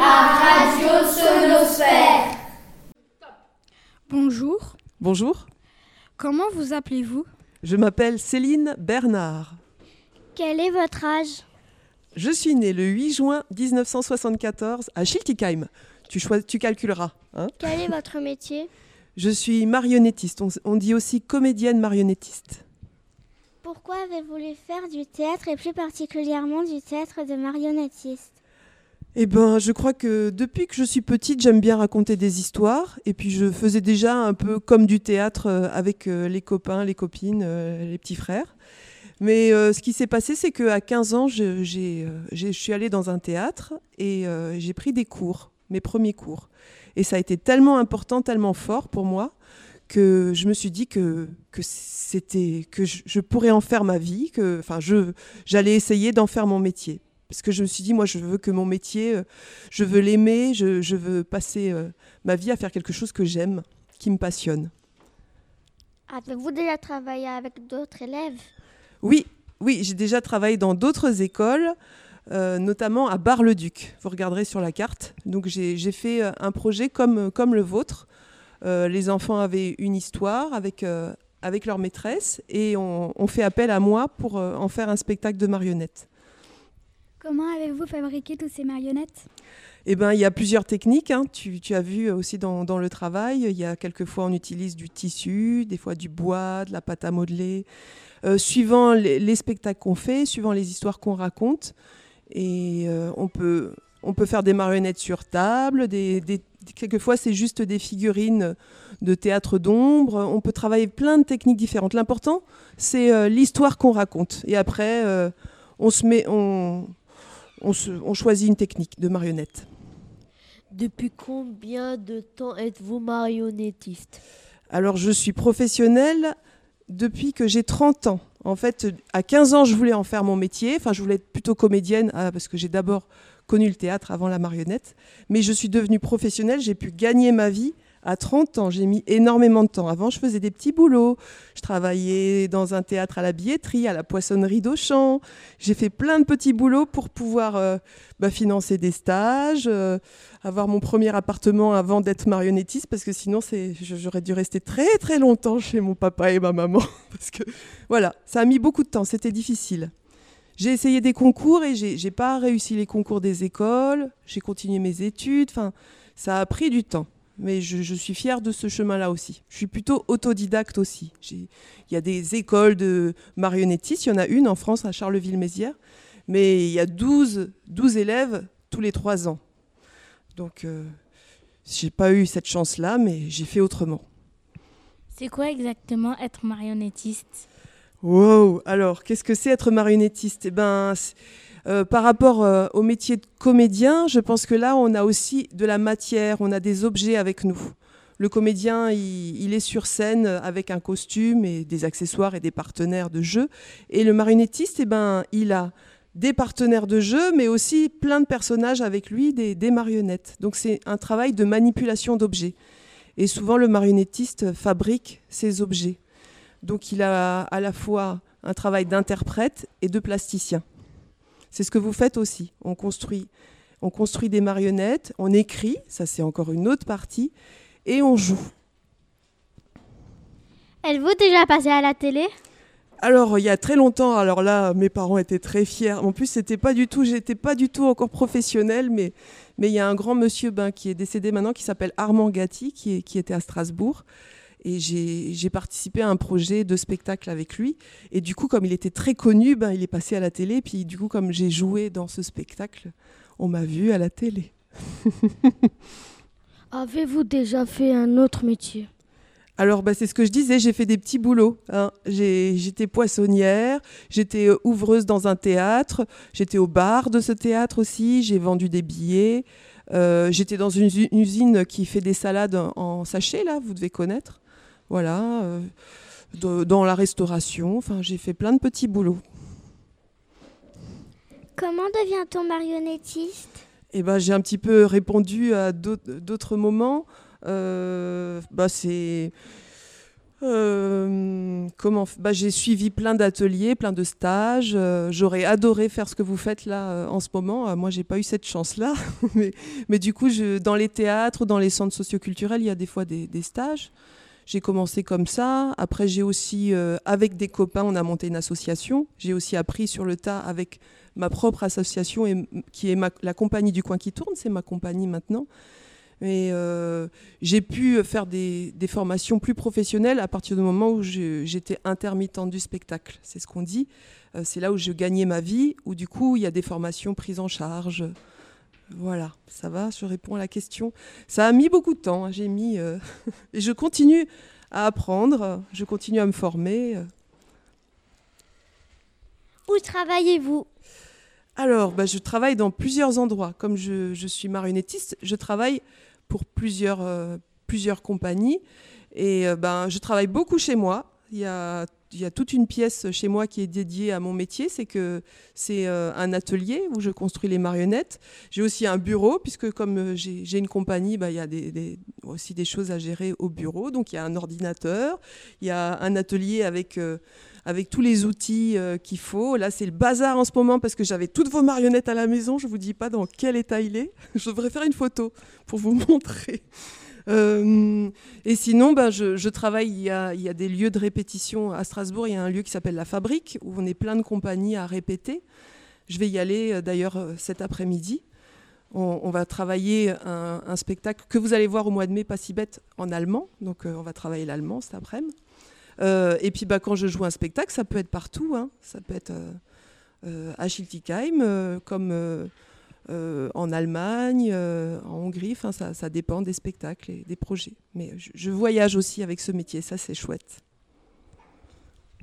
à Radio Sonosphère. Bonjour. Bonjour. Comment vous appelez-vous? Je m'appelle Céline Bernard. Quel est votre âge? Je suis née le 8 juin 1974 à Schiltigheim. Tu, tu calculeras. Hein? Quel est votre métier? Je suis marionnettiste. On, on dit aussi comédienne marionnettiste. Pourquoi avez-vous voulu faire du théâtre et plus particulièrement du théâtre de marionnettiste? Eh ben, je crois que depuis que je suis petite, j'aime bien raconter des histoires. Et puis, je faisais déjà un peu comme du théâtre euh, avec euh, les copains, les copines, euh, les petits frères. Mais ce qui s'est passé, c'est qu'à 15 ans, je, je, suis allée dans un théâtre et j'ai pris des cours, mes premiers cours. Et ça a été tellement important, tellement fort pour moi que je me suis dit que, c'était que je, pourrais en faire ma vie, que enfin je j'allais essayer d'en faire mon métier parce que je me suis dit moi je veux que mon métier je veux l'aimer, je, je, veux passer euh, ma vie à faire quelque chose que j'aime, qui me passionne. Avez-vous déjà travaillé avec d'autres élèves? Oui, oui, j'ai déjà travaillé dans d'autres écoles. Euh, notamment à Bar-le-Duc. Vous regarderez sur la carte. Donc j'ai fait un projet comme, comme le vôtre, euh, les enfants avaient une histoire avec, euh, avec leur maîtresse et on, fait appel à moi pour euh, en faire un spectacle de marionnettes. Comment avez-vous fabriqué toutes ces marionnettes? Eh ben, il y a plusieurs techniques. Hein. Tu, as vu aussi dans, le travail. Il y a quelquefois on utilise du tissu, des fois du bois, de la pâte à modeler, suivant les, spectacles qu'on fait, suivant les histoires qu'on raconte. Et on peut on peut faire des marionnettes sur table, quelquefois c'est juste des figurines de théâtre d'ombre. On peut travailler plein de techniques différentes. L'important, c'est euh, l'histoire qu'on raconte. Et après, euh, on, se met, on, on, choisit une technique de marionnette. Depuis combien de temps êtes-vous marionnettiste? Alors, je suis professionnelle depuis que j'ai 30 ans. En fait, à 15 ans, je voulais en faire mon métier. Enfin, je voulais être plutôt comédienne ah, parce que j'ai d'abord connu le théâtre avant la marionnette. Mais je suis devenue professionnelle, j'ai pu gagner ma vie à 30 ans. J'ai mis énormément de temps. Avant, je faisais des petits boulots. Je travaillais dans un théâtre à la billetterie, à la poissonnerie d'Auchan. J'ai fait plein de petits boulots pour pouvoir euh, bah, financer des stages, euh, avoir mon premier appartement avant d'être marionnettiste, parce que sinon, j'aurais dû rester très très longtemps chez mon papa et ma maman. parce que voilà, ça a mis beaucoup de temps. C'était difficile. J'ai essayé des concours et j'ai pas réussi les concours des écoles. J'ai continué mes études. Enfin, ça a pris du temps. Mais je, suis fière de ce chemin-là aussi. Je suis plutôt autodidacte aussi. Il y a des écoles de marionnettistes. Il y en a une en France à Charleville-Mézières. Mais il y a 12, 12 élèves tous les trois ans. Donc, euh, j'ai pas eu cette chance-là, mais j'ai fait autrement. C'est quoi exactement être marionnettiste? Wow Alors, qu'est-ce que c'est être marionnettiste? Eh ben, euh, par rapport euh, au métier de comédien, je pense que là, on a aussi de la matière, on a des objets avec nous. Le comédien, il, est sur scène avec un costume et des accessoires et des partenaires de jeu. Et le marionnettiste, eh ben, il a des partenaires de jeu, mais aussi plein de personnages avec lui, des, des marionnettes. Donc c'est un travail de manipulation d'objets. Et souvent, le marionnettiste fabrique ces objets. Donc il a à la fois un travail d'interprète et de plasticien. C'est ce que vous faites aussi. On construit, on construit des marionnettes, on écrit, ça c'est encore une autre partie, et on joue. Êtes-vous déjà passé à la télé? Alors il y a très longtemps, alors là mes parents étaient très fiers. En plus c'était pas du tout, j'étais pas du tout encore professionnelle, mais mais il y a un grand monsieur ben, qui est décédé maintenant qui s'appelle Armand Gatti, qui, qui était à Strasbourg, et j'ai participé à un projet de spectacle avec lui. Et du coup, comme il était très connu, ben, il est passé à la télé. Puis du coup, comme j'ai joué dans ce spectacle, on m'a vu à la télé. Avez-vous déjà fait un autre métier? Alors, ben, c'est ce que je disais, j'ai fait des petits boulots. Hein. J'étais poissonnière, j'étais euh, ouvreuse dans un théâtre, j'étais au bar de ce théâtre aussi, j'ai vendu des billets. Euh, j'étais dans une usine qui fait des salades en sachet, là, vous devez connaître. Voilà, euh, dans la restauration. Enfin, j'ai fait plein de petits boulots. Comment devient-on marionnettiste? Eh ben, j'ai un petit peu répondu à d'autres moments. Euh, bah, c'est Euh, comment bah, J'ai suivi plein d'ateliers, plein de stages. Euh, j'aurais adoré faire ce que vous faites là euh, en ce moment. moi, j'ai pas eu cette chance-là. mais, mais, du coup, je, dans les théâtres, dans les centres socioculturels, il y a des fois des, des stages. J'ai commencé comme ça. Après, j'ai aussi, avec des copains, on a monté une association. J'ai aussi appris sur le tas avec ma propre association, et, qui est la compagnie du coin qui tourne. C'est ma compagnie maintenant. Et euh, j'ai pu faire des, formations plus professionnelles à partir du moment où j'étais intermittente du spectacle. C'est ce qu'on dit. Euh, c'est là où je gagnais ma vie, où du coup, il y a des formations prises en charge. Voilà, ça va, je réponds à la question. Ça a mis beaucoup de temps, hein. j'ai mis... Euh, et je continue à apprendre, je continue à me former. Où travaillez-vous? Alors, bah, je travaille dans plusieurs endroits. Comme je, je suis marionnettiste, je travaille pour plusieurs, euh, plusieurs compagnies. Et euh, ben, je travaille beaucoup chez moi. Il y, a, il y a toute une pièce chez moi qui est dédiée à mon métier. C'est que c'est euh, un atelier où je construis les marionnettes. J'ai aussi un bureau, puisque comme j'ai une compagnie, ben, il y a aussi des choses à gérer au bureau. Donc il y a un ordinateur, il y a un atelier avec avec tous les outils qu'il faut. Là, c'est le bazar en ce moment parce que j'avais toutes vos marionnettes à la maison. Je ne vous dis pas dans quel état il est. Je devrais faire une photo pour vous montrer. Euh, et sinon, ben, je, travaille, il y, a, des lieux de répétition à Strasbourg, il y a un lieu qui s'appelle La Fabrique, où on est plein de compagnies à répéter. Je vais y aller euh, d'ailleurs euh, cet après-midi. On, va travailler un, spectacle que vous allez voir au mois de mai, pas si bête, en allemand. Donc on va travailler l'allemand cet après-midi. et puis bah, quand je joue un spectacle, ça peut être partout. Hein. Ça peut être à Schiltigheim, comme euh, en Allemagne, euh, en Hongrie. Enfin, ça, dépend des spectacles et des projets. Mais je, voyage aussi avec ce métier, ça c'est chouette.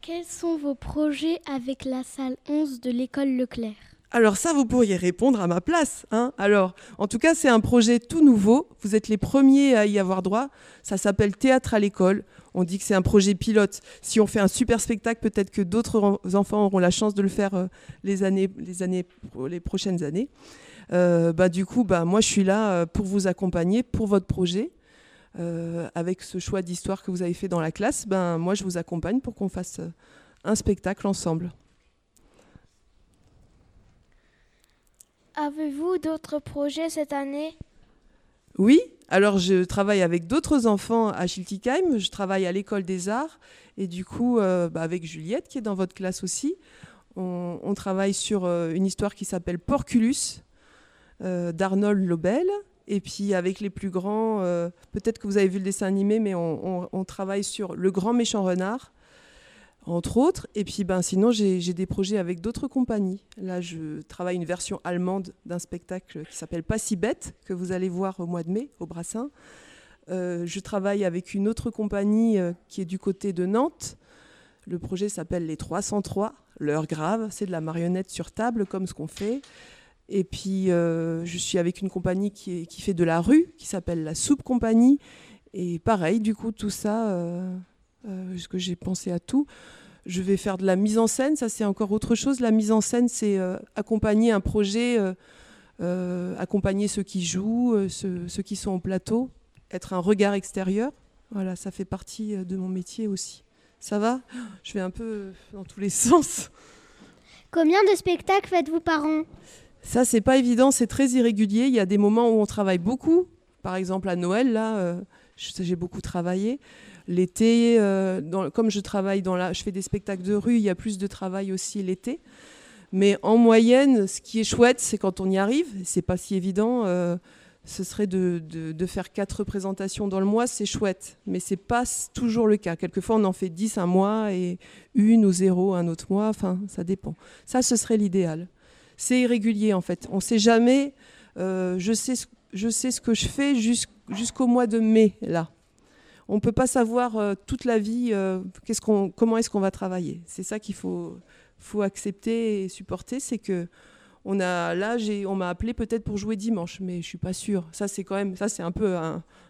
Quels sont vos projets avec la salle 11 de l'école Leclerc? Alors ça, vous pourriez répondre à ma place. Hein Alors, en tout cas, c'est un projet tout nouveau. Vous êtes les premiers à y avoir droit. Ça s'appelle Théâtre à l'école. On dit que c'est un projet pilote. Si on fait un super spectacle, peut-être que d'autres enfants auront la chance de le faire euh, les, prochaines années. Euh, bah, du coup, bah, moi, je suis là euh, pour vous accompagner pour votre projet. avec ce choix d'histoire que vous avez fait dans la classe, ben, moi, je vous accompagne pour qu'on fasse un spectacle ensemble. Avez-vous d'autres projets cette année? Oui, alors je travaille avec d'autres enfants à Schiltigheim, je travaille à l'école des arts et du coup euh, bah, avec Juliette qui est dans votre classe aussi, on, travaille sur euh, une histoire qui s'appelle Porculus euh, d'Arnold Lobel. Et puis avec les plus grands, peut-être que vous avez vu le dessin animé, mais on travaille sur Le Grand Méchant Renard entre autres. Et puis ben, sinon, j'ai des projets avec d'autres compagnies. Là, je travaille une version allemande d'un spectacle qui s'appelle Pas si bête, que vous allez voir au mois de mai au Brassin. Euh, je travaille avec une autre compagnie euh, qui est du côté de Nantes. Le projet s'appelle Les 303, l'heure grave. C'est de la marionnette sur table, comme ce qu'on fait. Et puis, euh, je suis avec une compagnie qui, qui, fait de la rue, qui s'appelle la Soupe Compagnie. Et pareil, du coup, tout ça euh, que j'ai pensé à tout. Je vais faire de la mise en scène, ça c'est encore autre chose. La mise en scène, c'est euh, accompagner un projet, euh, accompagner ceux qui jouent, ceux, qui sont au plateau, être un regard extérieur. Voilà, ça fait partie de mon métier aussi. Ça va? Je vais un peu dans tous les sens. Combien de spectacles faites-vous par an? Ça, c'est pas évident, c'est très irrégulier. Il y a des moments où on travaille beaucoup. Par exemple, à Noël, là, j'ai beaucoup travaillé. L'été, euh, comme je travaille dans la, je fais des spectacles de rue, il y a plus de travail aussi l'été. Mais en moyenne, ce qui est chouette, c'est quand on y arrive. C'est pas si évident. Euh, ce serait de, faire quatre représentations dans le mois, c'est chouette. Mais c'est pas toujours le cas. Quelquefois, on en fait dix un mois et une ou zéro un autre mois. Enfin, ça dépend. Ça, ce serait l'idéal. C'est irrégulier en fait. On sait jamais. Euh, je sais ce que je fais jusqu'au mois de mai là on ne peut pas savoir euh, toute la vie euh, comment est-ce qu'on va travailler. C'est ça qu'il faut, accepter et supporter, c'est que on a là on m'a appelé peut-être pour jouer dimanche, mais je suis pas sûre. Ça c'est quand même ça c'est un peu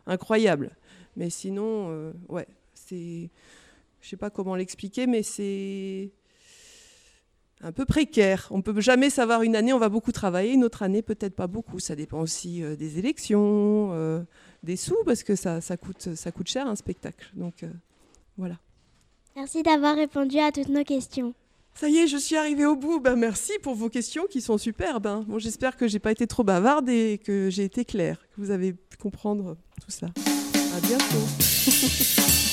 incroyable. Mais sinon euh, ouais c'est je sais pas comment l'expliquer, mais c'est un peu précaire. On ne peut jamais savoir une année, on va beaucoup travailler, une autre année, peut-être pas beaucoup. Ça dépend aussi des élections, des sous parce que ça, ça, coûte, ça coûte cher un spectacle. Donc euh, Voilà. Merci d'avoir répondu à toutes nos questions. Ça y est, je suis arrivée au bout. Ben, merci pour vos questions qui sont superbes. hein. Bon, J'espère que j'ai pas été trop bavarde et que j'ai été claire, que vous avez pu comprendre tout ça. À bientôt.